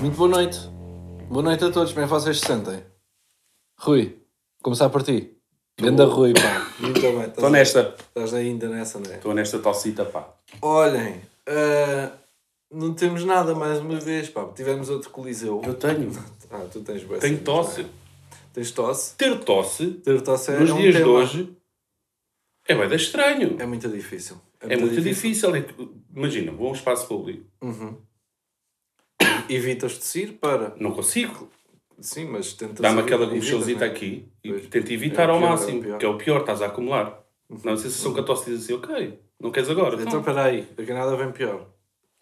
Muito boa noite. Boa noite a todos. Como é que vocês se sentem? Rui, começar por ti. Ganda Rui, pá. Muito bem. Estou nesta. Estás ainda nessa, não é? Estou nesta tocita, pá. Olhem, ah, não temos nada mais uma vez, pá. Tivemos outro coliseu. Eu tenho. Ah, tu tens bué Tenho tosse. não é? Tens tosse? Ter tosse, Ter tosse é, nos é um dias de tema. hoje, é bem estranho. É muito difícil. É, muito difícil. É que- Imagina, vou a um espaço público. Evitas tossir para. Não consigo. Sim, mas tentas. Dá-me aquela comichãozita não é? aqui e Pois. tento evitar É ao pior, é máximo. pior. que é o pior, estás a acumular. Não, a sensação que a tosse diz assim, ok, não queres agora? Então, Então, espera aí. Daqui a nada vem pior.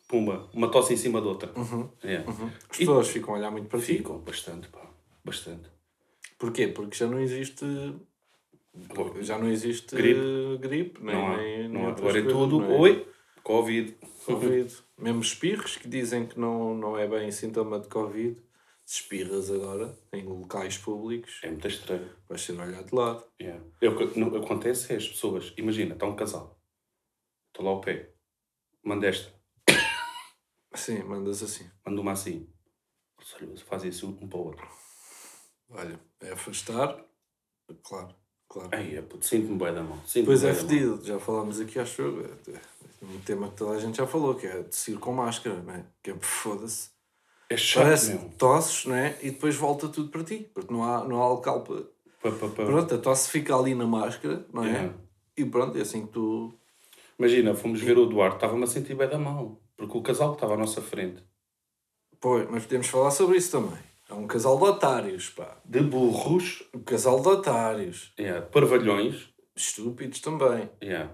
Pumba, uma tosse em cima da outra. Uhum. É. As E- pessoas ficam a olhar muito para ti. Ficam bastante, pá. Bastante. Porquê? Porque já não existe. Já não existe Gripe. gripe nem, Não há. nem, Não há. Agora é tudo, é? oi, Covid. Covid. Mesmo espirros que dizem que não, não é bem sintoma de Covid. Se espirras agora em locais públicos, É muito estranho. vais ser olhado de lado. Yeah. É o que não, acontece é as pessoas. Imagina, está um casal. Estou lá ao pé. Manda esta. Sim, mandas assim. Manda uma assim. Olha, Faz isso um para o outro. Olha, é afastar. Claro, claro. Ai, é puto, sinto-me bem da mão. Sinto-me Depois bué é fedido, já falámos aqui, acho eu. é- é Um tema que toda a gente já falou, que é tossir com máscara, não é? Que é foda-se. É chato, Parece meu. tosses, não é? E depois volta tudo para ti, porque não há, não há local para. Pa, pa, pa. Pronto, a tosse fica ali na máscara, não é? Yeah. E pronto, é assim que tu. Imagina, fomos ver o Eduardo, estava-me a sentir bem da mão. Porque o casal que estava à nossa frente, Pois, mas podemos falar sobre isso também. É um casal de otários, pá. de burros, Um casal de otários. yeah, de parvalhões, Estúpidos também. yeah.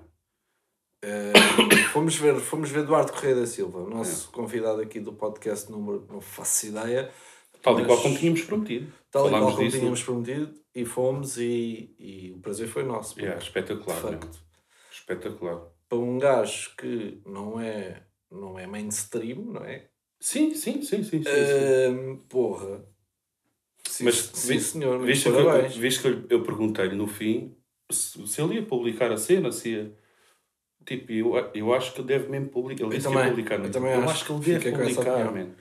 Eh, fomos, ver, fomos ver Eduardo Correia da Silva, o nosso convidado aqui do podcast número, não faço ideia. tal e qual como tínhamos prometido. Tal e qual como disso. tínhamos prometido, e fomos, e, e o prazer foi nosso. Yeah, espetacular, facto. Espetacular. Para um gajo que não é, não é mainstream, não é? Sim, sim, sim, sim. sim, sim. Ahm, porra. Sim, Mas sim, vi- senhor, Viste que, eu, viste que eu, eu perguntei-lhe no fim se, se ele ia publicar a cena, se ia. Tipo, eu, eu acho que deve mesmo publicar. Ele Eu disse que também, ia publicar. eu também eu acho. acho que ele deve publicar, opinião.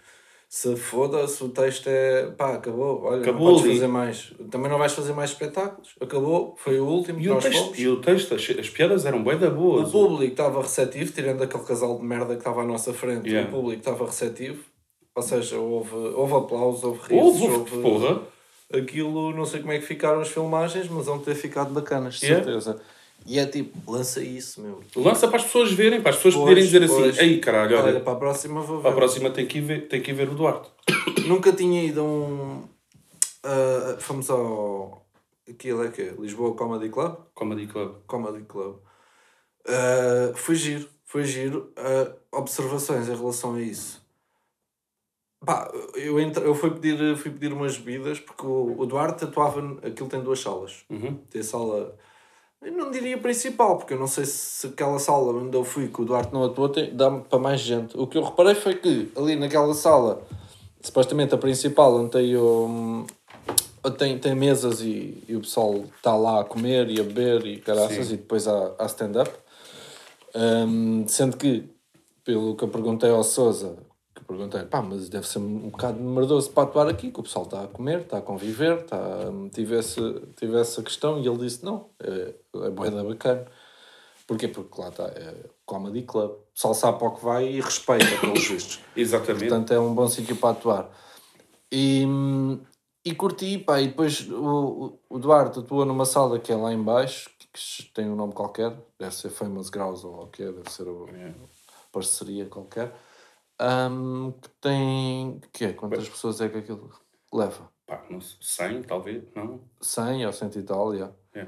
Se foda-se, o texto é. pá, acabou. Olha, Acabou não podes ali. fazer mais. Também não vais fazer mais espetáculos. Acabou, foi o último que E o, nós texto, fomos. e o texto, as, as piadas eram bem da O boas. público estava receptivo, tirando aquele casal de merda que estava à nossa frente, Yeah. o público estava receptivo. Ou seja, houve, houve aplausos, houve risos, Houve, houve, porra. Aquilo, não sei como é que ficaram as filmagens, mas vão ter ficado bacanas, de Yeah. certeza. E é tipo, lança isso, meu. Lança para as pessoas verem, para as pessoas Pois, poderem dizer pois. assim: Ei, caralho, olha, Olha, para a próxima vou ver. para a próxima tem que ir ver, tem que ir ver o Duarte. Nunca tinha ido a um. ah, fomos ao. Aquilo é que é? Lisboa Comedy Club? Comedy Club. Comedy Club. Ah, foi giro, foi giro. Ah, observações em relação a isso. Pá, eu, entre, eu fui, pedir, fui pedir umas bebidas porque o, o Duarte atuava. Aquilo tem duas salas. Uhum. Tem a sala. Eu não diria principal, porque eu não sei se aquela sala onde eu fui que o Duarte não atuou dá para mais gente. O que eu reparei foi que ali naquela sala, supostamente a principal, onde tem, o, tem, tem mesas e, e o pessoal está lá a comer e a beber e caraças, Sim. e depois há, há stand-up. Hum, sendo que, pelo que eu perguntei ao Souza, que perguntei, pá, mas deve ser um bocado merdoso para atuar aqui, que o pessoal está a comer, está a conviver, está, tive, esse, tive essa questão e ele disse, não, é, é boeda bacana. Porquê? Porque lá está, é comedy club. O pessoal sabe para o que vai e respeita pelos vistos. Exatamente. Portanto, é um bom sítio para atuar. E, e curti, pá, e depois o, o Duarte atua numa sala que é lá em baixo, que tem um nome qualquer, deve ser Famous Grouse ou o que deve ser uma parceria qualquer, Ahm, que tem, que é, quantas pessoas é que aquilo leva? Pá, não sei, 100, talvez, não? 100 ou 100 e tal, já. É.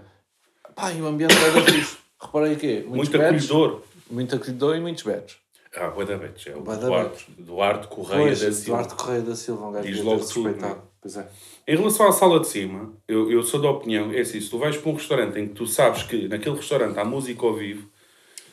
Pá, e o ambiente era fixe. Reparei que muitos Muito beds, acolhedor. muito acolhedor e muitos beds. Ah, Boa da Betes, é o Duarte, Duarte Correia Pois, da Silva. Duarte Correia da Silva, um gajo Diz logo tudo, é? Pois é. Em relação à sala de cima, eu, eu sou da opinião, é assim, se tu vais para um restaurante em que tu sabes que naquele restaurante há música ao vivo,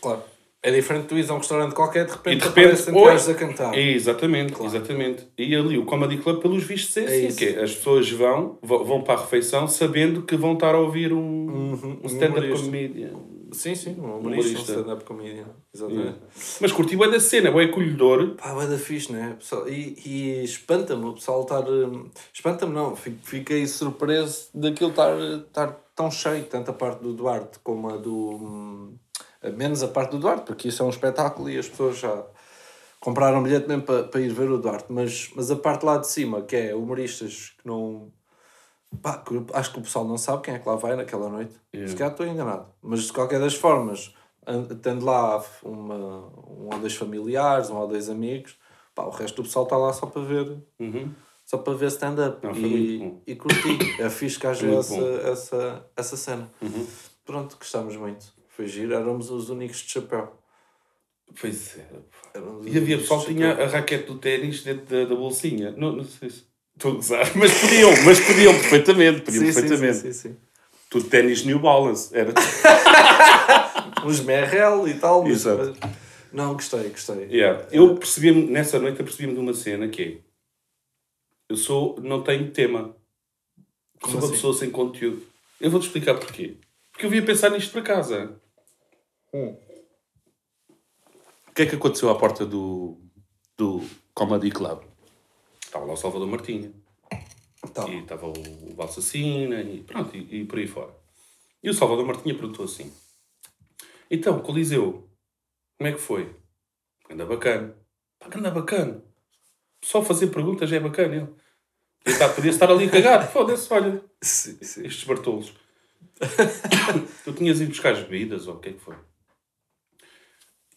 Claro. É diferente de tu ires a um restaurante qualquer, de repente, E de repente, aparecem a cantar. Exatamente, exatamente. E ali o Comedy Club, pelos vistos, é É assim. é, as pessoas vão, vão para a refeição sabendo que vão estar a ouvir um, um um stand-up humorista. comedian. Sim, sim, um humorista, um stand-up comedian. Exatamente. Mas curti bem da cena, bem acolhedor. Pá, vai da fixe, né? Pessoal, e, e espanta-me o pessoal estar. hum, Espanta-me, não. Fiquei surpreso daquilo estar, estar tão cheio, tanto a parte do Duarte como a do. Hum, Menos a parte do Duarte, porque isso é um espetáculo e as pessoas já compraram um bilhete mesmo para, para ir ver o Duarte. Mas, mas a parte lá de cima, que é humoristas que não. Pá, que acho que o pessoal não sabe quem é que lá vai naquela noite. Yeah. Se calhar estou enganado. Mas de qualquer das formas, tendo lá uma, um ou dois familiares, um ou dois amigos, pá, o resto do pessoal está lá só para ver, Uhum. só para ver stand-up. E, e curti. É fixe que haja essa, essa, essa cena. Uhum. Pronto, gostámos muito. Foi giro, éramos os únicos de chapéu. Pois é. E havia pessoal que tinha a raquete do ténis dentro da, da bolsinha. Não, não sei se. Estou a gozar. Mas podiam, mas podiam perfeitamente. Podiam Sim, perfeitamente. sim, sim, sim. Tudo ténis New Balance. Era. Uns MRL e tal. Mas, Exato. mas- Não, gostei, gostei. Yeah. Eu percebi-me, nessa noite, eu percebi-me de uma cena que é. Eu sou. Não tenho tema. Como sou uma assim? pessoa sem conteúdo. Eu vou-te explicar porquê. Porque eu via pensar nisto para casa. Hum. O que é que aconteceu à porta do, do Comedy Club? Estava lá o Salvador Martinha. Então, E estava o, o Valsacina e pronto, e, e por aí fora. E o Salvador Martinha perguntou assim: Então, Coliseu, como é que foi? Anda bacana. Pá, anda bacana. Só fazer perguntas já é bacana. Ele. Podia estar, podia estar ali a cagar. Foda-se, olha, sim, sim. estes bartolos. tu tinhas ido buscar as bebidas ou o que é que foi?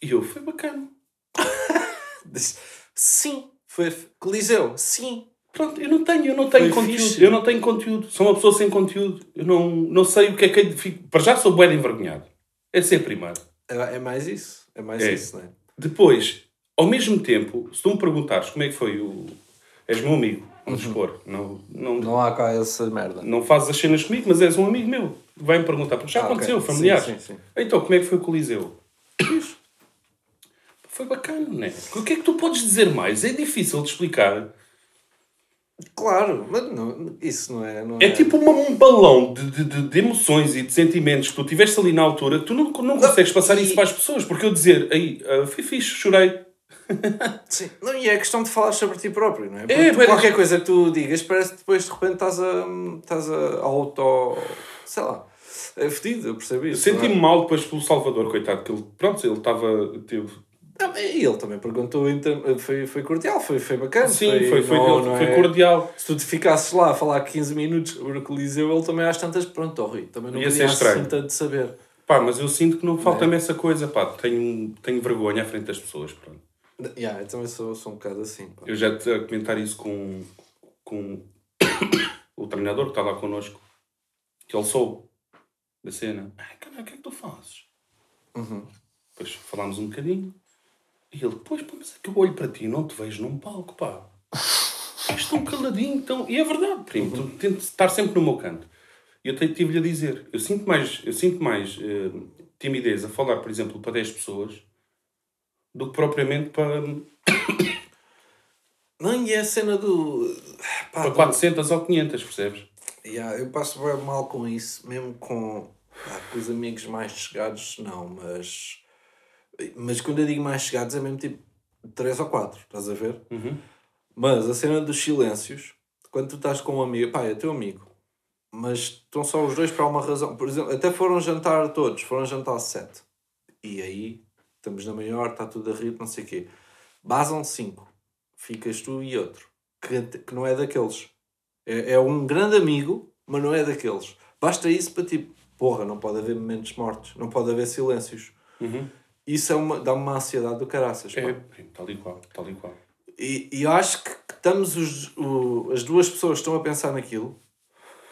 E eu, foi bacana. Disse, Sim, foi Coliseu, sim. Pronto, eu não tenho, eu não tenho Foi conteúdo. fixe. Eu não tenho conteúdo. Sou uma pessoa sem conteúdo. Eu não, não sei o que é que é de fico- Para já sou de envergonhado. É ser primeiro. É, é mais isso. É mais É. isso, não é? Depois, ao mesmo tempo, se tu me perguntares como é que foi o. És meu amigo, vamos expor. Não, não, não. Não há cá essa merda. fazes as cenas comigo, mas és um amigo meu. Vai-me perguntar, porque já Ah, aconteceu, ok. familiares. Sim, sim, sim. Então, como é que foi o Coliseu? Foi bacana, não é? O que é que tu podes dizer mais? É difícil de explicar. Claro, mas não, isso não é. Não É tipo uma- um balão de, de, de- emoções e de sentimentos que tu tiveste ali na altura tu não, não consegues passar e- isso para as pessoas. Porque eu dizer, aí, ah, foi fixe, chorei. Sim. Não, e é questão de falar sobre ti próprio, não é? Porque É, tu, mas- qualquer coisa que tu digas parece que depois de repente estás a. estás a auto. sei lá. É fedido, eu percebo Eu isso. senti-me não mal depois pelo Salvador, coitado, que ele, pronto, ele estava. Teve... é? Não, E ele também perguntou, term- foi, foi cordial, foi, foi bacana. Sim, foi, foi, não- dele, não foi é- cordial. Se tu te ficasses lá a falar 15 minutos sobre o Coliseu, ele também às tantas, pronto, ó Rui, também não Ia ser estranho. assim tanto de saber. Pá, mas eu sinto que não falta-me essa coisa, pá. Tenho, tenho vergonha à frente das pessoas, pronto. Yeah, eu também sou, sou um bocado assim. pá. Eu já te a comentar isso com, com o treinador que está lá connosco, que ele soube da cena. Ai, caralho, o que é que tu fazes? Uhum. Depois falámos um bocadinho. E ele, pois, pá, mas é que eu olho para ti e não te vejo num palco, pá. És tão caladinho, tão... E é verdade, primo. Tu tento estar sempre no meu canto. E eu tive-lhe a dizer, eu sinto mais, eu sinto mais eh, timidez a falar, por exemplo, para 10 pessoas do que propriamente para, Não, e é a cena do. Pá, para do- 400 ou 500, percebes? Yeah, eu passo bem mal com isso, mesmo com, com os amigos mais chegados, não, mas. Mas quando eu digo mais chegados é mesmo tipo 3 ou 4, estás a ver? Uhum. Mas a cena dos silêncios, quando tu estás com um amigo, pá, é teu amigo, mas estão só os dois para uma razão. Por exemplo, até foram jantar todos, foram jantar sete. E aí, estamos na maior, está tudo a rir, não sei o quê. Basam cinco. Ficas tu e outro. Que, que não é daqueles. É, é um grande amigo, mas não é daqueles. Basta isso para tipo, porra, não pode haver momentos mortos, não pode haver silêncios. Uhum. Isso é uma, dá-me uma ansiedade do caraças. É, tal e qual, tal e qual. E, e eu acho que que estamos os, o- as duas pessoas estão a pensar naquilo.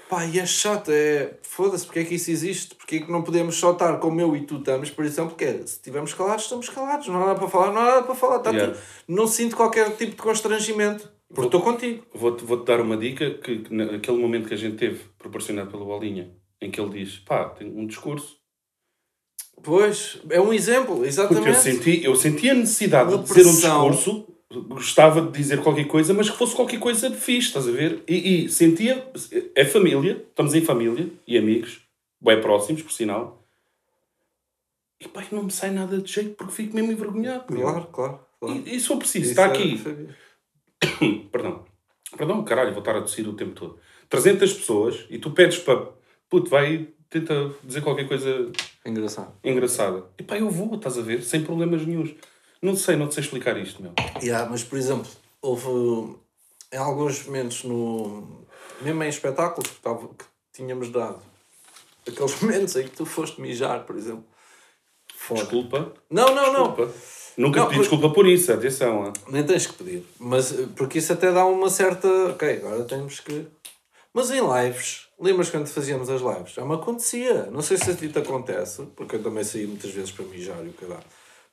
Pá, e é chato, é. Foda-se, porque é que isso existe? Porque é que não podemos só estar como eu e tu estamos, por exemplo, porque é, se estivermos calados, estamos calados, não há nada para falar, não há nada para falar. Tá Yeah. Não sinto qualquer tipo de constrangimento, porque estou contigo. Vou-te vou dar uma dica que, que naquele momento que a gente teve, proporcionado pelo Bolinha, em que ele diz, pá, tem um discurso, Pois, é um exemplo, Porque exatamente. eu senti, eu senti a necessidade Uma de dizer um discurso, gostava de dizer qualquer coisa, mas que fosse qualquer coisa fixe, estás a ver? E, e sentia, é família, estamos em família e amigos, bem próximos, por sinal. E pá, não me sai nada de jeito porque fico mesmo envergonhado. meu. Claro, claro. claro. E, e se for preciso, Isso está é- aqui. Perdão. Perdão, caralho, vou estar a tossir o tempo todo. 300 pessoas e tu pedes para. Puto, vai, tenta dizer qualquer coisa Engraçado. engraçada. E pá, eu vou, estás a ver? Sem problemas nenhums. Não sei, não te sei explicar isto, meu. Yeah, mas, por exemplo, houve em alguns momentos no. Mesmo em espetáculos que, tava, que tínhamos dado. Aqueles momentos em que tu foste mijar, por exemplo. Foda. Desculpa. Não, não, não. Desculpa. Nunca Não, pedi por- desculpa por isso, atenção. ah. Nem tens que pedir. Mas, eh, porque isso até dá uma certa. Ok, agora temos que. Mas em lives, lembras quando fazíamos as lives? Já me acontecia. Não sei se a ti te acontece, porque eu também saí muitas vezes para mijar e o que dá.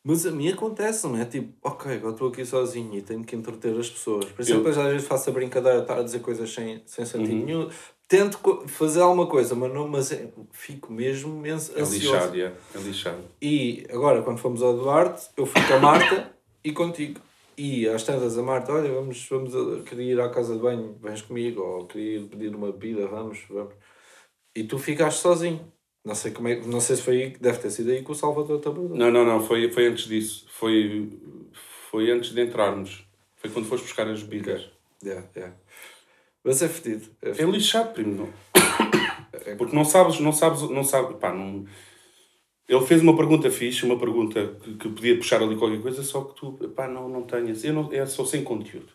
Mas a mim acontece, não é? Tipo, ok, agora estou aqui sozinho e tenho que entreter as pessoas. Por isso é Eu- às vezes faço a brincadeira de estar a dizer coisas sem, sem sentido nenhum. Tento fazer alguma coisa, mas, não, mas é- fico mesmo imenso É ansioso. lixado, é, é lixado. E agora, quando fomos ao Duarte, eu fui com a Marta e contigo. E às tantas a Marta, olha, vamos, vamos a, queria ir à casa de banho, vens comigo, ou queria ir pedir uma bebida, vamos, vamos. E tu ficaste sozinho. Não sei, como é, não sei se foi aí, deve ter sido aí que o Salvador abordou. Não, não, não, foi, foi antes disso. Foi, foi antes de entrarmos. Foi quando foste buscar as bebidas. Yeah, yeah. Mas é fedido. É É lixado, primo. Não. Porque não sabes, não sabes, não sabes, pá, não... Ele fez uma pergunta fixe, uma pergunta que, que podia puxar ali qualquer coisa, só que tu, pá, não, não tenhas. Eu não, é só sem conteúdo.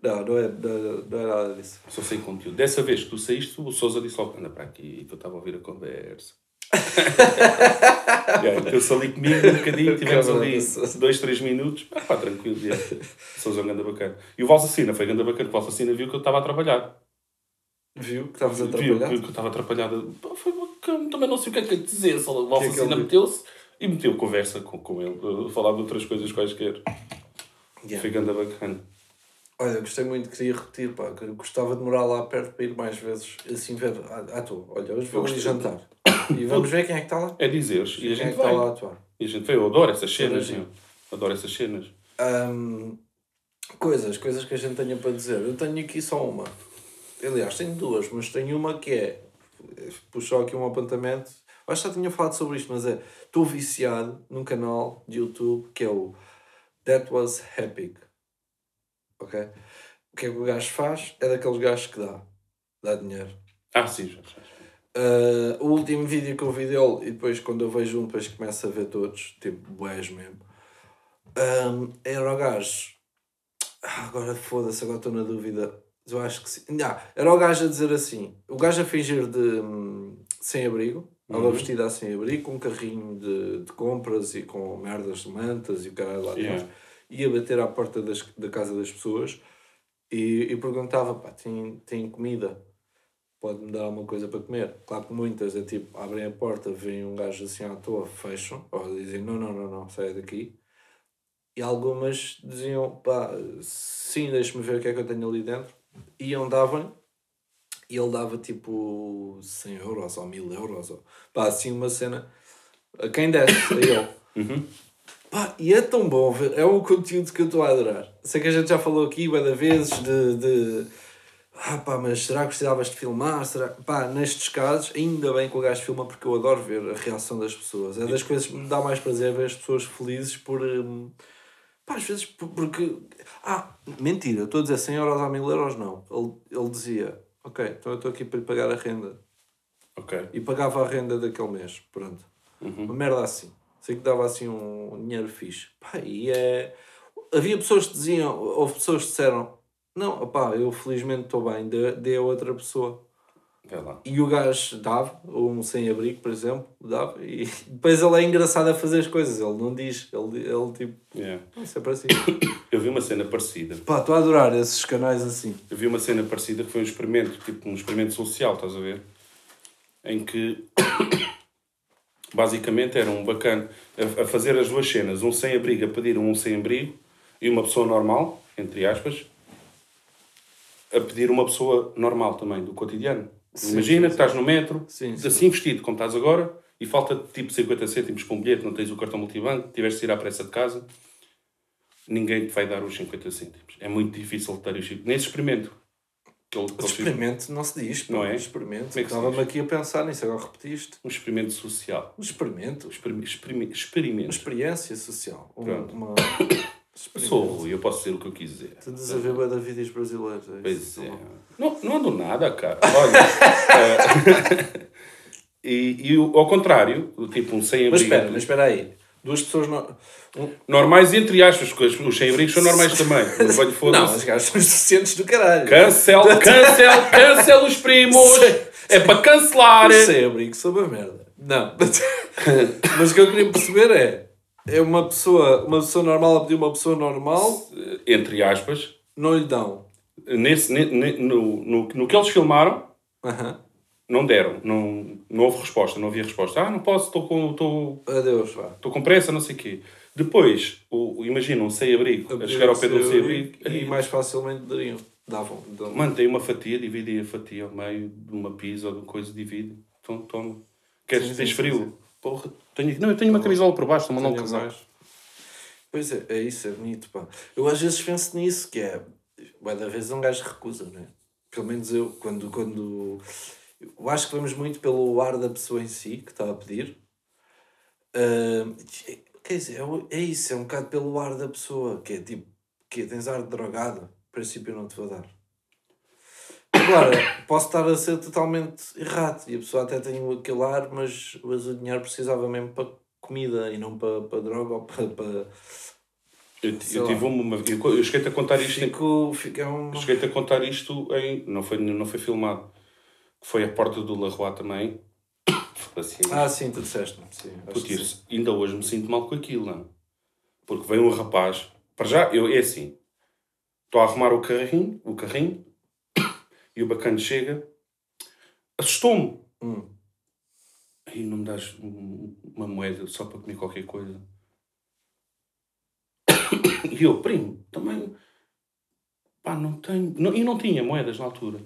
Não, não é, não, não é nada disso. Só sem conteúdo. Dessa vez que tu saíste, o Sousa disse logo, anda para aqui, que eu estava a ouvir a conversa. yeah, Meteu-se ali comigo um bocadinho, tivemos ali dois, três minutos. Ah, pá, tranquilo. Yeah. Sousa é um ganda bacana. E o Valsacina foi ganda bacana, o Valsacina viu que eu estava a trabalhar. Viu que estavas a Viu que eu estava atrapalhado. Pá, foi bacana, também não sei o que é que é dizer. Só o que é que Valsacina ele meteu-se e meteu conversa com, com ele, a falar de outras coisas quaisquer. Yeah. Foi ganda bacana. Olha, gostei muito, queria repetir, pá, que eu gostava de morar lá perto para ir mais vezes, assim ver, ah, ah tu, olha, hoje gostei. jantar. E vamos ver quem é que está lá. É dizeres. E a Quem é gente que está vai. lá a atuar. E a gente vai. Eu adoro essas cenas. Meu. Adoro essas cenas. Ahm, coisas, coisas que a gente tenha para dizer. Eu tenho aqui só uma. Aliás, tenho duas, mas tenho uma que é. Puxou aqui um apontamento. Acho que já tinha falado sobre isto, mas é. Estou viciado num canal de YouTube que é o That Was Epic. Ok? O que é que o gajo faz? É daqueles gajos que dá. Dá dinheiro. Ah, sim, já. Uh, o último vídeo que eu vi dele, e depois quando eu vejo um, depois começo a ver todos, tipo, boés mesmo. Um, era o gajo. Ah, agora foda-se, agora estou na dúvida. Eu acho que sim. Ah, era o gajo a dizer assim: o gajo a fingir de hum, sem abrigo, ela Uhum. vestida assim sem abrigo, com um carrinho de, de compras e com merdas de mantas e o caralho lá Yeah. dentro, ia bater à porta das, da casa das pessoas e, e perguntava: pá, tem, tem comida? pode-me dar alguma coisa para comer. Claro que muitas é tipo, abrem a porta, vem um gajo assim à toa, fecham, ou dizem não, não, não, não, sai daqui. E algumas diziam, pá, sim, deixa-me ver o que é que eu tenho ali dentro. Iam, davam e ele dava tipo 100 euros ou 1000 euros, ou, pá, assim uma cena. A quem desse, a ele. Uhum. Pá, e é tão bom ver, é um conteúdo que eu estou a adorar. Sei que a gente já falou aqui, de vezes, de, de ah pá, mas será que precisavas de filmar? Será? Pá, nestes casos, ainda bem que o gajo filma porque eu adoro ver a reação das pessoas. É das coisas que me dá mais prazer ver as pessoas felizes por. hum, pá, às vezes por- porque. Ah, mentira, estou a dizer 100 euros a 1000 euros, não. Ele, ele dizia, ok, então eu estou aqui para lhe pagar a renda. Ok. E pagava a renda daquele mês, pronto. Uhum. Uma merda assim. Sei que dava assim um, dinheiro fixe. Pá, e é. Havia pessoas que diziam, houve pessoas que disseram, não, opá, eu felizmente estou bem, dê, dê a outra pessoa. Vai lá. E o gajo dava, ou um sem-abrigo, por exemplo, dava, e depois ele é engraçado a fazer as coisas, ele não diz, ele, ele tipo, Yeah. "Não, isso é para si. Eu vi uma cena parecida. Pá, estou a adorar esses canais assim. Eu vi uma cena parecida que foi um experimento, tipo um experimento social, estás a ver? Em que basicamente era um bacana a, a fazer as duas cenas, um sem abrigo a pedir um sem abrigo e uma pessoa normal, entre aspas, a pedir uma pessoa normal também, do cotidiano. Sim, Imagina que estás no metro, Sim, sim. assim vestido como estás agora, e falta tipo 50 cêntimos para um bilhete, não tens o cartão multibanco, tiveste de ir à pressa de casa, ninguém te vai dar os 50 cêntimos. É muito difícil ter os 50 Nesse experimento. Que ele- que. Experimento não se diz. Não é? Experimento. É Estava-me aqui a pensar nisso, agora repetiste. Um experimento social. Um experimento. Experime- experime- Uma Experimento. experiência social. Um- Pronto. Uma... Eu sou Rui, eu posso dizer o que eu quiser. Tu andas a ver bué da vídeos brasileiros. É Pois isso? é. Não, não ando nada, cara. Olha. eh, e, e o- ao contrário, tipo um sem Mas espera, mas espera aí. Duas pessoas... No... Um... Normais entre aspas, porque os- os sem abrigos são normais também. Mas olha, Não, os gajos são os deficientes do caralho. Cancel, cancel, cancel os primos! É para cancelar! Os sem abrigo são uma merda. Não. Mas o que eu queria perceber é... É uma pessoa, uma pessoa normal a pedir uma pessoa normal, Entre aspas, não lhe dão. nesse, ne- ne- no, no, no que eles filmaram, não deram. Não, não houve resposta, não havia resposta. Ah, não posso, estou com, estou, Adeus, vá. estou com pressa, não sei o quê. Depois, o, imagina um sem-abrigo a chegar ao pé do sem-abrigo E e mais facilmente dariam. Davam. Então, mantém uma fatia, divide a fatia ao meio de uma pizza ou de uma coisa, divide. Então, toma. Queres, Sim, tens sim, frio? sim. Porra, tenho, não, eu tenho uma camisola por baixo, um Tenho casaco. mais. Pois é, é isso, é bonito, pá. Eu às vezes penso nisso, que é... Vai da vez um gajo recusa, né? Pelo menos eu, quando... quando eu acho que vamos muito pelo ar da pessoa em si, que está a pedir. Ah, quer dizer, é é isso, é um bocado pelo ar da pessoa, que é tipo... Que tens ar de drogado, a princípio eu não te vou dar. Agora, posso estar a ser totalmente errado e a pessoa até tem aquele ar, mas, mas o dinheiro precisava mesmo para comida e não para, para droga ou para. para... Eu, eu tive uma. Eu, eu cheguei-te a contar isto em Fico, fica um. Cheguei-te a contar isto em. Não foi, não foi filmado. Foi a porta do Larroa também. Assim, Ah, sim, tu disseste-me. Que sim. ainda hoje me sinto mal com aquilo, não? Porque veio um rapaz. Para já, eu, é assim. Estou a arrumar o carrinho, o carrinho, e o bacana chega. Assustou-me. Hum. Aí não me das um- uma moeda só para comer qualquer coisa. E eu, primo, também. Pá, não tenho. Não, e não tinha moedas na altura.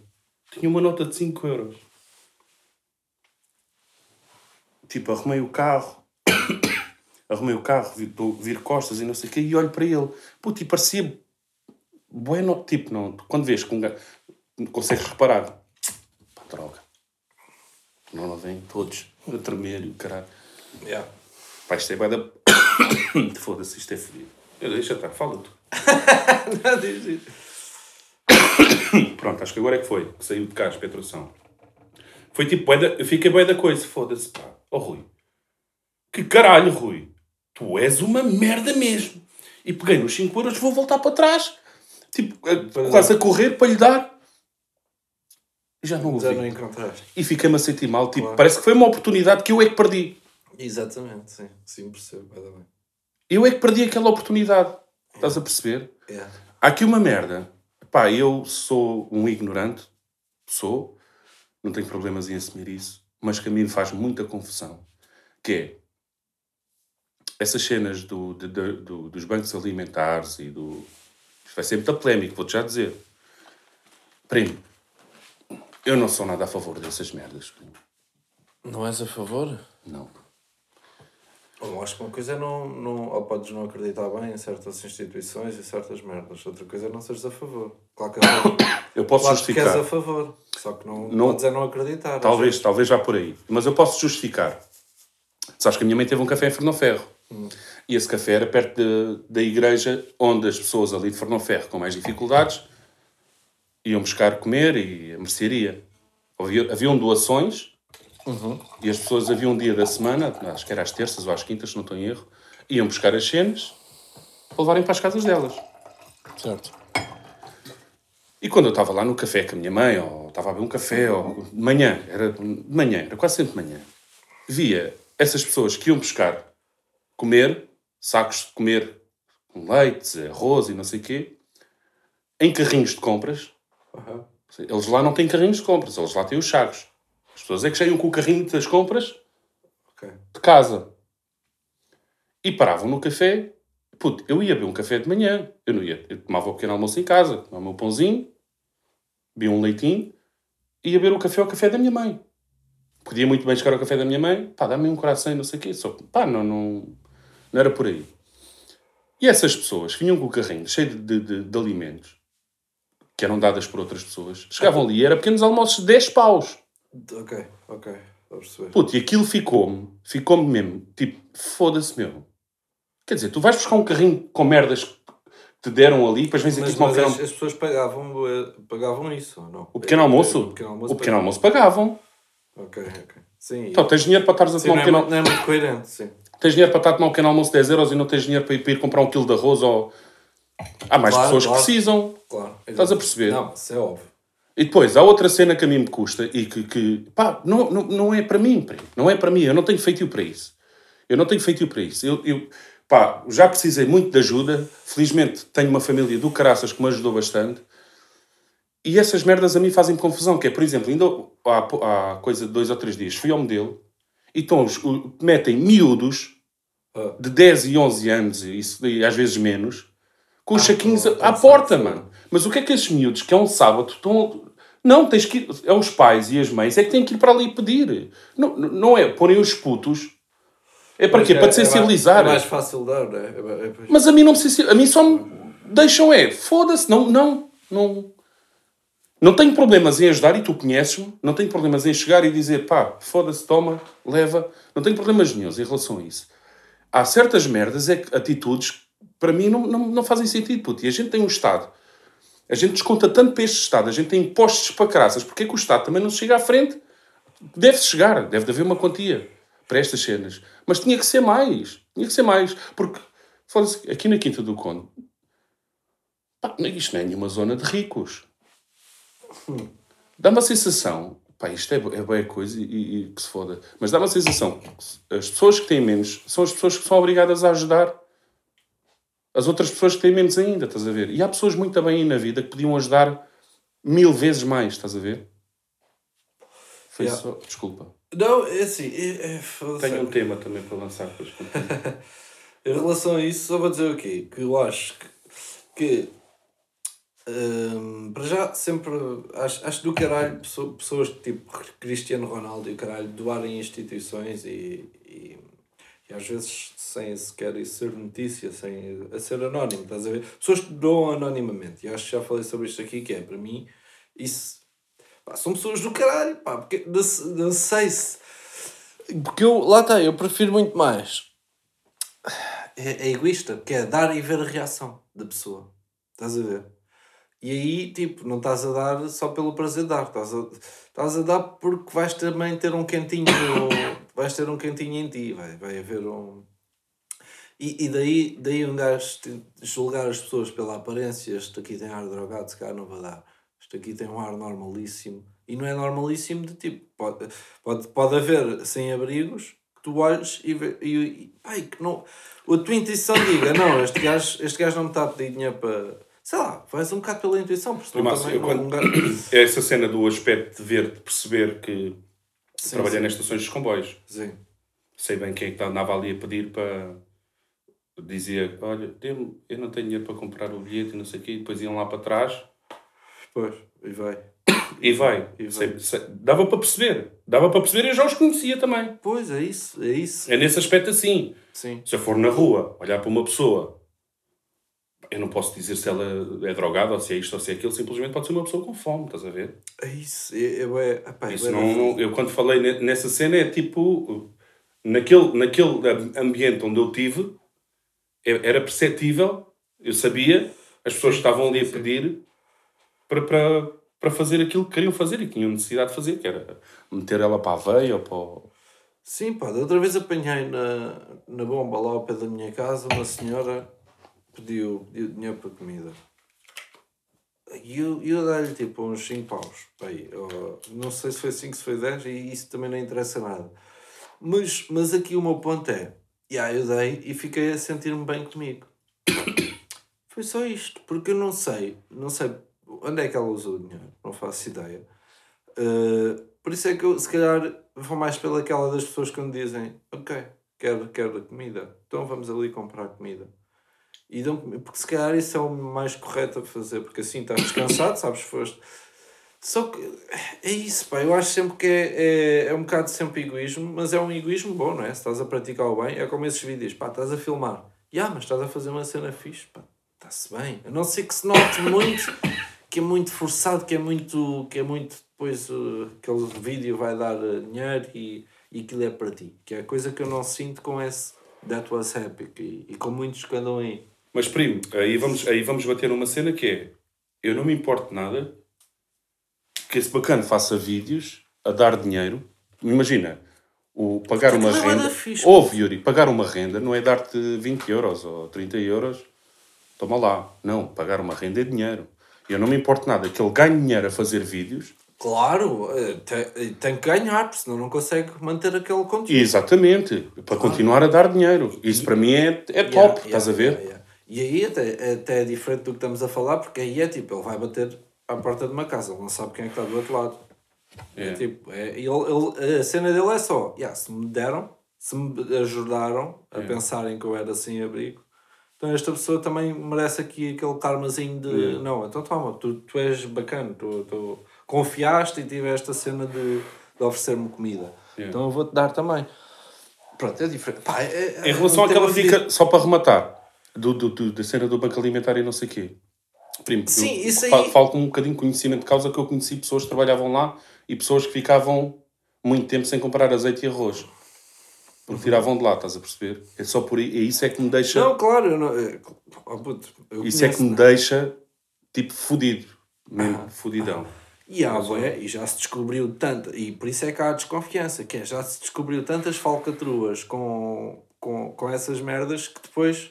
Tinha uma nota de 5 euros. Tipo, arrumei o carro. arrumei o carro, dou- vir costas e não sei o quê, e olho para ele. Puto, e parecia. Bueno, tipo, não. Quando vês que um gajo. Consegues reparar. Pá, droga. Não, não vem todos a tremer e o caralho. Yeah. Pá, isto é da... Foda-se, isto é fodido. Eu, Deixa estar, fala tu. Não, diz isso. Pronto, acho que agora é que foi, que saiu de cá a espectração. Foi tipo, eu fiquei bué da coisa, foda-se, pá. Ó Rui. Que caralho, Rui. Tu és uma merda mesmo. E peguei nos 5 euros, vou voltar para trás. Tipo, quase é. a correr para lhe dar. E já não ouvi. Já não encontraste. E fiquei-me a sentir mal. Tipo, Claro. parece que foi uma oportunidade que eu é que perdi. Exatamente, sim. Sim, percebo. Vai dar bem. Eu é que perdi aquela oportunidade. Estás a perceber? Yeah. Há aqui uma merda. Pá, eu sou um ignorante. Sou. Não tenho problemas em assumir isso. Mas que a mim faz muita confusão. Que é... Essas cenas do, de- de- do- dos bancos alimentares e do... Isto vai ser muito polémico, vou-te já dizer. Primo, eu não sou nada a favor dessas merdas. Não és a favor? Não. Eu acho que uma coisa é não, não. Ou podes não acreditar bem em certas instituições e certas merdas. Outra coisa é não seres a favor. Claro que, és a- Eu posso claro que justificar. és a favor. Só que não, Não- podes é não acreditar. Talvez, talvez já por aí. Mas eu posso justificar. Sabes que a minha mãe teve um café em Fernoferro. E esse café era perto de- da igreja onde as pessoas ali de Fernoferro com mais dificuldades iam buscar comer e a mercearia. Havia, haviam doações e as pessoas haviam um dia da semana, acho que era às terças ou às quintas, se não estou em erro, iam buscar as cenas para levarem para as casas delas. Certo. E quando eu estava lá no café com a minha mãe, ou estava a beber um café, ou de manhã, era de manhã, era quase sempre de manhã, via essas pessoas que iam buscar comer, sacos de comer com leite, arroz e não sei o quê, em carrinhos de compras. Aham. Eles lá não têm carrinhos de compras, eles lá têm os sacos. As pessoas é que chegam com o carrinho das compras Ok. de casa. E paravam no café. Puto, eu ia beber um café de manhã. Eu não ia. Eu tomava o pequeno almoço em casa. Tomava o meu pãozinho. Bebia um leitinho. E ia beber o café ao café da minha mãe. Podia muito bem chegar ao café da minha mãe, pá, dá-me um coração e não sei o quê. Só que, pá, não, não, não era por aí. E essas pessoas que vinham com o carrinho cheio de, de, de- de alimentos, que eram dadas por outras pessoas, chegavam ali e era pequenos almoços de 10 paus. Ok, ok. Estou a perceber. Puto, e aquilo ficou-me, ficou-me mesmo, tipo, foda-se meu. Quer dizer, tu vais buscar um carrinho com merdas que te deram ali, depois vens aqui com mas as, as pessoas pagavam, eh, pagavam isso, ou não? o pequeno almoço. O pequeno almoço. O pequeno almoço pagavam. Ok, ok. Sim, Então, tens dinheiro para estares a tomar um é, pequeno muito- não é muito coerente, sim. Tens dinheiro para estar a tomar um pequeno almoço de 10 euros e não tens dinheiro para ir, para ir comprar um quilo de arroz ou... Há mais Claro, pessoas claro. que precisam. Claro. Estás a perceber? Não, isso é óbvio. E depois, há outra cena que a mim me custa e que, que pá, não, não, não é para mim, não é para mim, eu não tenho feitio para isso. Eu não tenho feitio para isso. Eu, eu, pá, já precisei muito de ajuda, felizmente tenho uma família do caraças que me ajudou bastante, e essas merdas a mim fazem confusão, que é, por exemplo, ainda há, há coisa de dois ou três dias, fui ao modelo, e então metem miúdos Ah. de 10 e 11 anos, e, e às vezes menos, com os Ah, saquinhos à porta, mano. Mas o que é que esses miúdos, que é um sábado, estão. Não, tens que ir. É os pais e as mães é que têm que ir para ali pedir. Não, não é porem os putos. É para Mas quê? é- para te é mais- sensibilizar. É mais fácil dar, não é? É- é- Mas a mim não me sensibiliza. A mim só me deixam é. Foda-se. Não, não, não. Não tenho problemas em ajudar e tu conheces-me. Não tenho problemas em chegar e dizer pá, foda-se, toma, leva. Não tenho problemas nenhums em relação a isso. Há certas merdas, é atitudes, para mim não, não, não fazem sentido, puto. E a gente tem um Estado. A gente desconta tanto para este Estado. A gente tem impostos para caraças. Porquê que o Estado também não chega à frente? Deve-se chegar. Deve haver uma quantia para estas cenas. Mas tinha que ser mais. Tinha que ser mais. Porque, foda-se, aqui na Quinta do Conde, pá, isto não é nenhuma zona de ricos. Dá uma sensação, pá, isto é, é boa coisa e, e- e que se foda, mas dá uma sensação que as pessoas que têm menos são as pessoas que são obrigadas a ajudar as outras pessoas que têm menos ainda, estás a ver? E há pessoas muito bem aí na vida que podiam ajudar mil vezes mais, estás a ver? Foi Yeah. só, desculpa. Não, é assim. É, é. Tenho um tema também para lançar depois. Em relação a isso, só vou dizer o quê? Que eu acho que, que hum, para já sempre acho, acho do caralho pesso- pessoas tipo Cristiano Ronaldo e o caralho doarem instituições e, e, e às vezes sem sequer isso ser notícia, sem a ser anónimo, estás a ver? Pessoas que doam anonimamente, e acho que já falei sobre isto aqui, que é para mim, isso pá, são pessoas do caralho, pá, porque não, não sei se. Porque eu, lá está, eu prefiro muito mais é, é egoísta, porque é dar e ver a reação da pessoa. Estás a ver? E aí, tipo, não estás a dar só pelo prazer de dar, estás a, estás a dar porque vais também ter um cantinho, vais ter um cantinho em ti, vai, vai haver um. E, e daí, daí um gajo julgar as pessoas pela aparência, este aqui tem ar drogado, se calhar não vai dar. Este aqui tem um ar normalíssimo. E não é normalíssimo de tipo, pode, pode, pode haver sem-abrigos que tu olhes e, e, e ai, que não. A tua intuição diga, não, este gajo, este gajo não me está a pedir dinheiro para. Sei lá, vais um bocado pela intuição, porque Mas, também eu quando- um. É essa cena do aspecto de ver, de perceber que Sim, trabalhei sim. nas estações dos comboios. Sim. Sei bem quem é que andava ali a pedir para. Dizia, olha, eu não tenho dinheiro para comprar o bilhete e não sei o quê, e depois iam lá para trás Pois, e vai. e vai. E vai. Sei- sei- dava para perceber. Dava para perceber e eu já os conhecia também. Pois, é isso, é isso. É nesse aspecto assim. Sim. Se eu for na rua olhar para uma pessoa, eu não posso dizer se ela é drogada ou se é isto ou se é aquilo, simplesmente pode ser uma pessoa com fome, estás a ver? É isso. É, é, é, epá, é Isso não, eu quando falei ne- nessa cena é tipo naquele, naquele am- ambiente onde eu tive é- era perceptível, eu sabia, as pessoas estavam ali a pedir para, para, para fazer aquilo que queriam fazer e que tinham necessidade de fazer, que era meter ela para a veia ou para o... Sim, pá, da outra vez apanhei na, na bomba lá ao pé da minha casa uma senhora pediu, pediu dinheiro para comida. E eu, eu dei-lhe tipo uns 5 paus. Ou, não sei se foi 5, se foi 10, e isso também não interessa nada. Mas, mas aqui o meu ponto é: yeah, eu dei e fiquei a sentir-me bem comigo. Foi só isto, porque eu não sei, não sei onde é que ela usou o dinheiro, não faço ideia. Uh, por isso é que eu, se calhar, vou mais pelaquela das pessoas quando dizem: Ok, quero, quero comida, então vamos ali comprar comida. E dão, porque se calhar isso é o mais correto a fazer, porque assim estás descansado, sabes, foste. Só que é isso, pá. Eu acho sempre que é, é, é um bocado sempre egoísmo, mas é um egoísmo bom, não é? Se estás a praticar o bem, é como esses vídeos, pá, estás a filmar. Ya, mas estás a fazer uma cena fixe, pá, está-se bem. A não ser que se note muito, que é muito forçado, que é muito, que é muito depois uh, aquele vídeo vai dar uh, dinheiro e, e aquilo é para ti. Que é a coisa que eu não sinto com esse That Was Epic e, e com muitos que andam aí. Mas, primo, aí vamos, aí vamos bater numa cena que é: eu não me importo nada que esse bacana faça vídeos a dar dinheiro. Imagina, o pagar uma é renda. Ouve, Yuri, pagar uma renda não é dar-te 20 euros ou 30 euros. Toma lá. Não, pagar uma renda é dinheiro. Eu não me importo nada que ele ganhe dinheiro a fazer vídeos. Claro, eh, tem, tem que ganhar, porque senão não consegue manter aquele conteúdo. Exatamente. Para continuar a dar dinheiro. Isso para mim é, é top. Yeah, estás yeah, a ver? yeah. E aí até, até é diferente do que estamos a falar, porque aí é tipo, ele vai bater à porta de uma casa, ele não sabe quem é que está do outro lado. É, É. tipo, é, ele, ele- a cena dele é só, yeah, se me deram, se me ajudaram a É. pensarem que eu era sem abrigo, então esta pessoa também merece aqui aquele karmazinho de É. não, então toma, tu, tu és bacana, tu, tu confiaste e tiveste a cena de, de oferecer-me comida. Então eu vou-te dar também. Pronto, é diferente. Pá, é- é Em relação àquela dica, só para rematar, do, do, do- da cena do banco alimentar e não sei o quê. Primo, Sim, eu isso aí- fa- falo com um bocadinho de conhecimento de causa que eu conheci pessoas que trabalhavam lá e pessoas que ficavam muito tempo sem comprar azeite e arroz. Porque tiravam de lá, estás a perceber? É só por aí. E isso é que me deixa. Não, claro, eu não. é, oh, puto, eu isso é que me né? deixa tipo fodido. Ah. Mesmo, fodidão. E há, bué, e já se descobriu tanta. E por isso é que há desconfiança, que é já se descobriu tantas falcatruas com, com, com essas merdas que depois.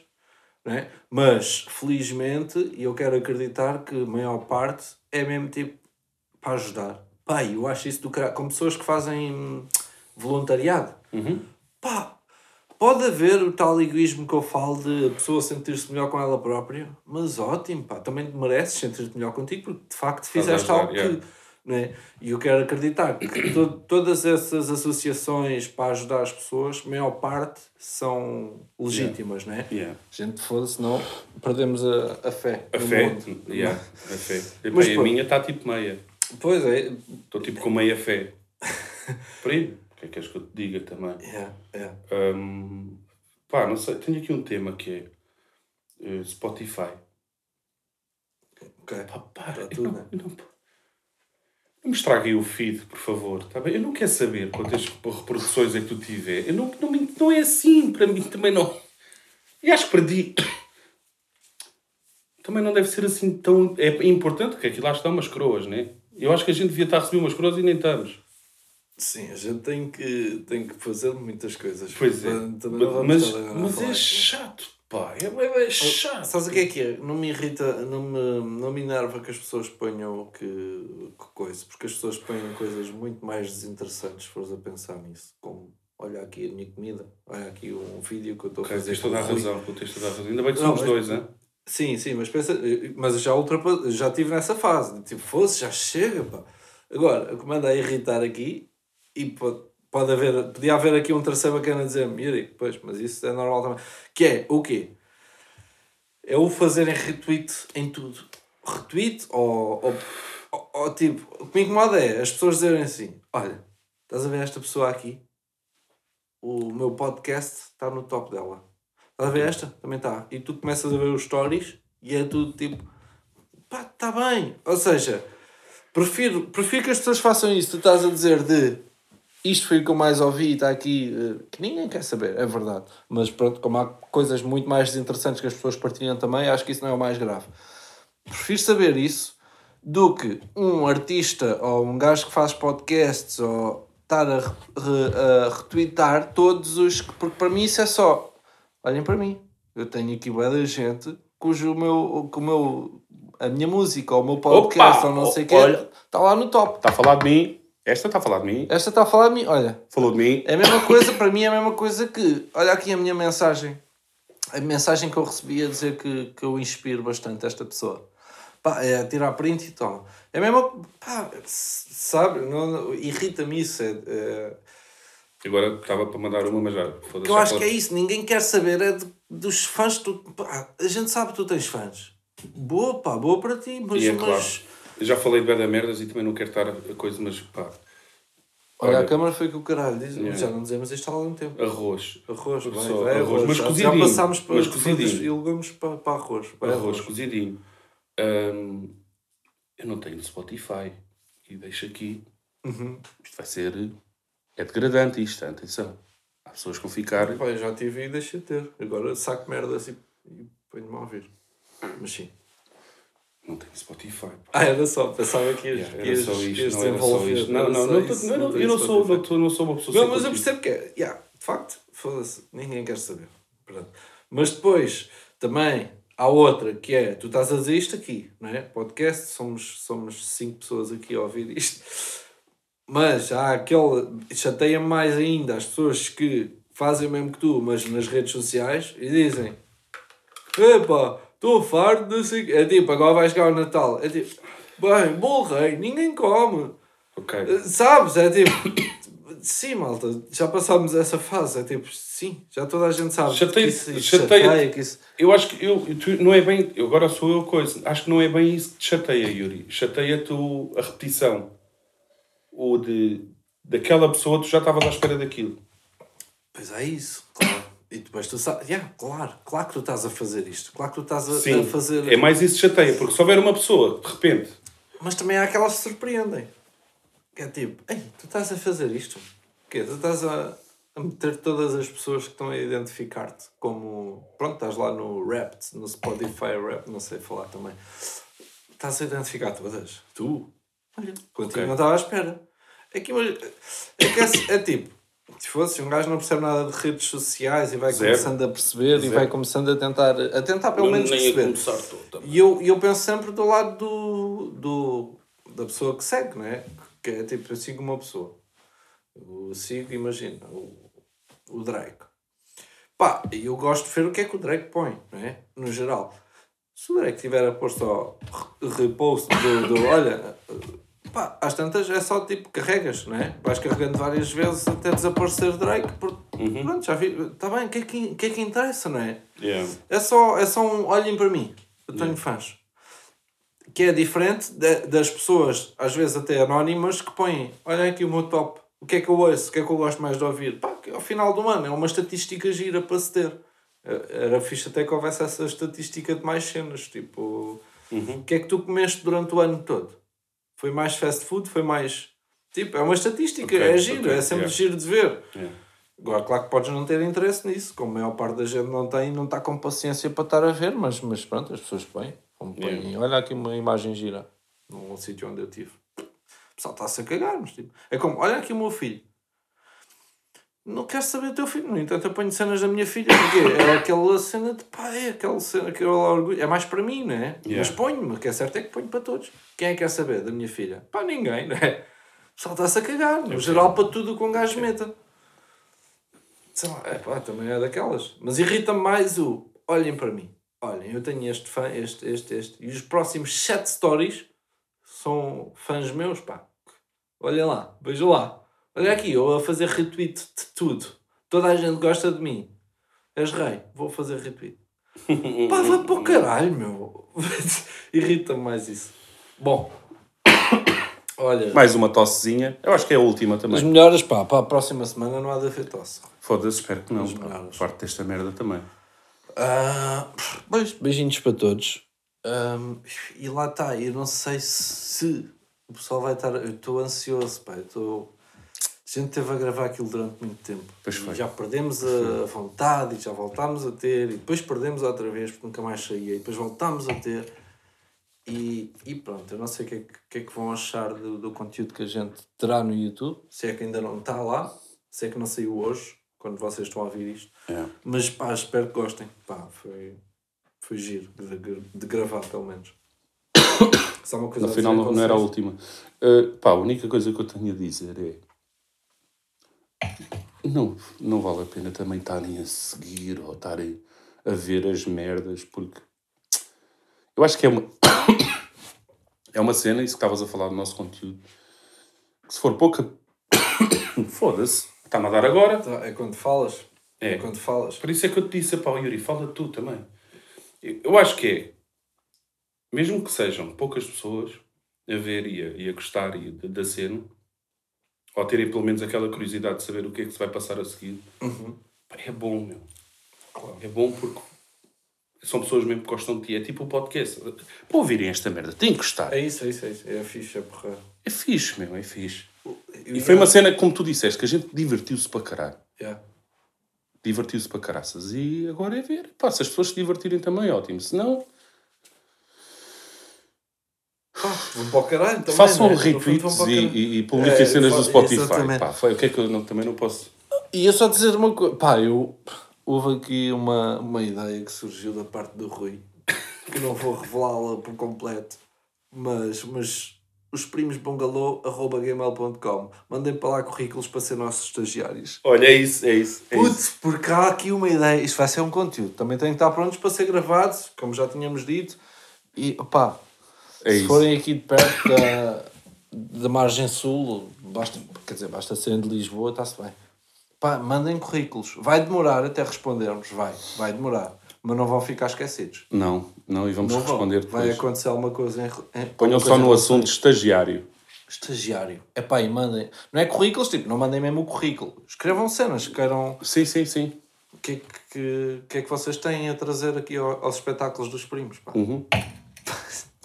Né? Mas, felizmente, e eu quero acreditar que a maior parte é mesmo tipo para ajudar. Pá, eu acho isso do caralho. Com pessoas que fazem voluntariado. Uhum. Pá, pode haver o tal egoísmo que eu falo de a pessoa sentir-se melhor com ela própria, mas ótimo, pá, também mereces sentir-te melhor contigo porque de facto fizeste algo que. yeah. Né? E eu quero acreditar que to- todas essas associações para ajudar as pessoas, a maior parte são legítimas, né? Yeah. Gente, foda-se, não perdemos a, a fé. A no fé. mundo. Yeah, a fé. Mas e a minha está tipo meia. Pois é, Estou tipo com meia fé. Primo, o que é que queres que eu te diga também? é, é. Hum, pá, não sei, tenho aqui um tema que é eh, Spotify. Ok. Pá, para, Tá eu tudo, não, né? eu não me estraguem o feed, por favor. Tá bem? Eu não quero saber quantas reproduções é que tu tiver. Eu não, não, não é assim, para mim também não. E acho que perdi. Também não deve ser assim tão. É importante, porque aqui lá estão umas coroas, né? Eu acho que a gente devia estar a receber umas coroas e nem estamos. Sim, a gente tem que, tem que fazer muitas coisas. Pois é. Mas, mas é chato, pá. É, é, é chato. Sabes o que é que é? Não me irrita, não me, não me enerva que as pessoas ponham que, que coisa, porque as pessoas põem coisas muito mais desinteressantes se fores a pensar nisso. Como, olha aqui a minha comida, olha aqui um vídeo que eu estou a fazer. tens toda a razão. Tens toda a razão. Ainda bem que Não, somos mas- dois, hein? Sim, sim, mas pensa, mas já ultrapa, já estive nessa fase, tipo, fosse, já chega, pá. Agora, o que me anda a irritar aqui, e pode, pode haver, podia haver aqui um terceiro bacana a dizer Yuri, pois, mas isso é normal também, que é, o quê? É o fazerem retweet em tudo. Retweet ou, ou, ou, ou tipo, o que me incomoda é as pessoas dizerem assim, olha, estás a ver esta pessoa aqui? O meu podcast está no top dela. Estás a ver esta? Também está. E tu começas a ver os stories e é tudo tipo, pá, está bem. Ou seja, prefiro, prefiro que as pessoas façam isso. Tu estás a dizer de isto foi o que eu mais ouvi e está aqui, eh, que ninguém quer saber, é verdade. Mas pronto, como há coisas muito mais desinteressantes que as pessoas partilham também, acho que isso não é o mais grave. Prefiro saber isso do que um artista ou um gajo que faz podcasts ou estar a, re- a retweetar todos os. que- Porque para mim isso é só. Olhem para mim. Eu tenho aqui bué da gente cujo meu, que o meu, a minha música ou o meu podcast Opa! ou não sei o Olha. está lá no top. Está a falar de mim. Esta está a falar de mim. Esta está a falar de mim. Olha, Falou de mim. é a mesma coisa, para mim é a mesma coisa que. Olha aqui a minha mensagem. A mensagem que eu recebi a dizer que, que eu inspiro bastante esta pessoa. Pá, é tirar print e tal. É a mesma. Pá, sabe? Não, não- Irrita-me isso. É, é, Agora estava para mandar uma, mas já. que eu acho que é isso. Ninguém quer saber é de- dos fãs. Tu, pá, a gente sabe que tu tens fãs. Boa, pá, boa para ti. Mas, E é mas, claro. Já falei de beda merdas e também não quero estar a coisa, mas pá, Olha, a câmara foi que o caralho. Diz, Yeah. Já não dizemos isto há algum tempo. arroz. Arroz, vai, Só vai, arroz, mas Já- cozidinho, Já passámos para mas frutas cozidinho. e legumes para, para arroz. Vai, arroz cozidinho. Eu não tenho Spotify. E deixo aqui. Uhum. Isto vai ser. É degradante isto, atenção. Há pessoas que vão ficar. Pá, eu já tive e deixei de ter. Agora saco merdas e, e ponho-me a ouvir. Mas sim. Não tenho Spotify. pá. Ah, era só. Pensava que ias, Yeah, ias, só isto, ias não desenvolver. Não, não, não, isso, não, não, tenho eu não sou, não, não sou uma pessoa Não, mas eu percebo que é. Yeah, de facto, foda-se, ninguém quer saber. Pronto. Mas depois, também, há outra que é: tu estás a dizer isto aqui, não é? Podcast, somos, somos cinco pessoas aqui a ouvir isto. Mas há aquele. chateia mais ainda as pessoas que fazem o mesmo que tu, mas nas redes sociais e dizem: Epá, estou farto de sei. quê." É tipo, agora vai chegar o Natal. É tipo, bem, bom rei, ninguém come. Ok. Sabes? É tipo. Sim, malta, já passámos essa fase. É tipo, sim, já toda a gente sabe. Chateia- que isso, isso chateia- chateia, que isso. Eu acho que eu, tu, não é bem. Eu agora sou eu coisa. Acho que não é bem isso que te chateia, Yuri. Chateia-te a repetição. Ou de. Daquela pessoa, tu já estavas à espera daquilo. Pois é isso, claro. E depois tu sabes, yeah, claro, claro que tu estás a fazer isto, claro que tu estás a, Sim. a fazer. É mais isso que chateia, porque se houver uma pessoa, de repente. Mas também há aquelas que se surpreendem. Que é tipo, ei, tu estás a fazer isto? O quê? Tu estás a, a meter todas as pessoas que estão a identificar-te como. Pronto, estás lá no Rapt, no Spotify Rap, não sei falar também. Estás a identificar todas? Tu? Olha, contigo Ok. não estava à espera. É que, é, que é, é tipo, se fosse um gajo não percebe nada de redes sociais e vai Zero. começando a perceber e Zero. vai começando a tentar, a tentar pelo menos nem a perceber. começar todo. E eu, e eu penso sempre do lado do, do, da pessoa que segue, não é? Que é tipo, eu sigo uma pessoa. Eu sigo, imagina, o, o Drake. Pá, e eu gosto de ver o que é que o Drake põe, não é? No geral. Se o Drake tiver a pôr só re- repost do, do olha, pá, às tantas é só tipo carregas, não é? Vais carregando várias vezes até desaparecer Drake, porque pronto, já vi, está bem, o que, é que, que é que interessa, não é? Yeah. É só, é só um olhem para mim. Eu tenho fãs. Que é diferente da- das pessoas, às vezes até anónimas, que põem: olha aqui o meu top. O que é que eu ouço? O que é que eu gosto mais de ouvir? Pá, que ao final do ano é uma estatística gira para se ter. Eh, Era fixe até que houvesse essa estatística de mais cenas. Tipo, o que é que tu comeste durante o ano todo? Foi mais fast food? Foi mais. Tipo, é uma estatística, Ok, é giro, ok, é sempre yeah. giro de ver. Yeah. Agora, claro que podes não ter interesse nisso, como a maior parte da gente não tem, não está com paciência para estar a ver, mas, mas pronto, as pessoas põem. Põem olha aqui uma imagem gira num sítio onde eu estive. O pessoal está-se a cagar, mas tipo, é como, olha aqui o meu filho. Não quero saber do teu filho, no entanto eu ponho cenas da minha filha, porque é aquela cena de pai, aquela cena, aquele orgulho, é mais para mim, não é? Yeah. Mas ponho-me, o que é certo é que ponho para todos. Quem é que quer saber da minha filha? Pá, ninguém, não é? O pessoal está-se a cagar, no geral para tudo um gajo meta. Sei lá, é pá, também é daquelas. Mas irrita-me mais o olhem para mim. Olhem, eu tenho este fã, este, este, este. E os próximos sete stories são fãs meus, pá. Olhem lá, vejam lá. Olha aqui, eu a fazer retweet de tudo. Toda a gente gosta de mim. És rei, vou fazer retweet. Pá, vai para o caralho, meu. Irrita-me mais isso. Bom. Olha. Mais uma tossezinha. Eu acho que é a última também. As melhoras, pá, para a próxima semana não há de haver tosse. Foda-se, espero que não. As pá. melhoras. Parte desta merda também. Ah, pois, beijinhos para todos. Ahm, e lá está, eu não sei se, se o pessoal vai estar. Eu estou ansioso, pá. eu Estou. A gente teve a gravar aquilo durante muito tempo. Pois E foi. já perdemos a vontade e já voltámos a ter. E depois perdemos outra vez porque nunca mais saía. E depois voltámos a ter. E, e pronto, eu não sei o que é que, é que vão achar do, do conteúdo que a gente terá no YouTube. Se é que ainda não está lá. Se é que não saiu hoje, quando vocês estão a ouvir isto. É. Mas pá, espero que gostem. Pá, foi, foi giro de, de gravar, pelo menos. Só uma coisa No final não, não era a última. Uh, pá, a única coisa que eu tenho a dizer é. Não, não vale a pena também estarem a seguir ou estarem a ver as merdas, porque. Eu acho que é uma. é uma cena, isso que estavas a falar do nosso conteúdo, que se for pouca. Foda-se, está-me a dar agora. Tá, É quando falas. É. quando falas. Por isso é que eu te disse, pá, Yuri, fala tu também. Eu acho que é, mesmo que sejam poucas pessoas, a ver e a, e a gostar e da cena, ou terem pelo menos aquela curiosidade de saber o que é que se vai passar a seguir, pá, é bom, meu. É bom porque são pessoas mesmo que gostam de ti. É tipo o podcast. Para ouvirem esta merda, tem que gostar. É isso, é isso, é isso. É fixe, é porra. É fixe, meu, é fixe. E foi uma cena, como tu disseste, que a gente divertiu-se para caralho. Yeah. Divertiu-se para caraças. E agora é ver. Pá, se as pessoas se divertirem também, ótimo. Se não, Vão para o caralho também. façam né? No retweets e, e, e publiquem É, cenas do Spotify. Pá, foi o que é que eu não- também não posso. E eu só dizer uma coisa. Pá, eu. Houve aqui uma, uma ideia que surgiu da parte do Rui, que não vou revelá-la por completo, mas, mas os primos bungalô.gmail.com mandem para lá currículos para ser nossos estagiários. Olha, é isso, é isso. É isso. Putz, porque há aqui uma ideia. Isto vai ser um conteúdo. Também tem que estar prontos para ser gravados, como já tínhamos dito. E, opá, É se isso. forem aqui de perto da, da margem sul, basta, quer dizer, basta serem de Lisboa, está-se bem. Pá, mandem currículos. Vai demorar até respondermos, vai, vai demorar. Mas não vão ficar esquecidos. Não, não, e vamos Não vão. responder Vai depois. acontecer alguma coisa em. em Ponham só no assunto estagiário. Estagiário. É pá, e mandem. Não é currículos, tipo, não mandem mesmo o currículo. Escrevam cenas que queiram. Sim, sim, sim. O que, é que, que é que vocês têm a trazer aqui ao- aos espetáculos dos primos? Pá? Uhum.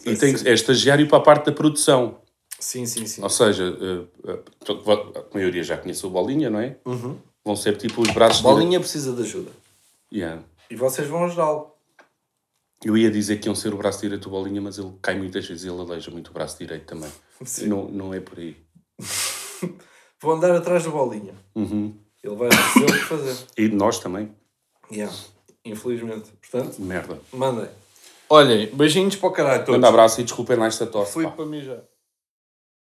E tem, é estagiário para a parte da produção. Sim, sim, sim. Ou seja, eh, eh, a maioria já conhece o Bolinha, não é? Vão ser tipo os braços Bolinha precisa de ajuda. Yeah. E vocês vão ajudá-lo. Eu ia dizer que iam ser o braço direito do Bolinha, mas ele cai muitas vezes e ele aleija muito o braço direito também. Sim. Não, não é por aí. Vão andar atrás do Bolinha. Uhum. Ele vai fazer o que fazer. E nós também. Yeah. Infelizmente. Portanto, Merda. mandem. Olhem, beijinhos para o caralho todos. Grande abraço e desculpem lá esta tosse. Fui pá. para mim já.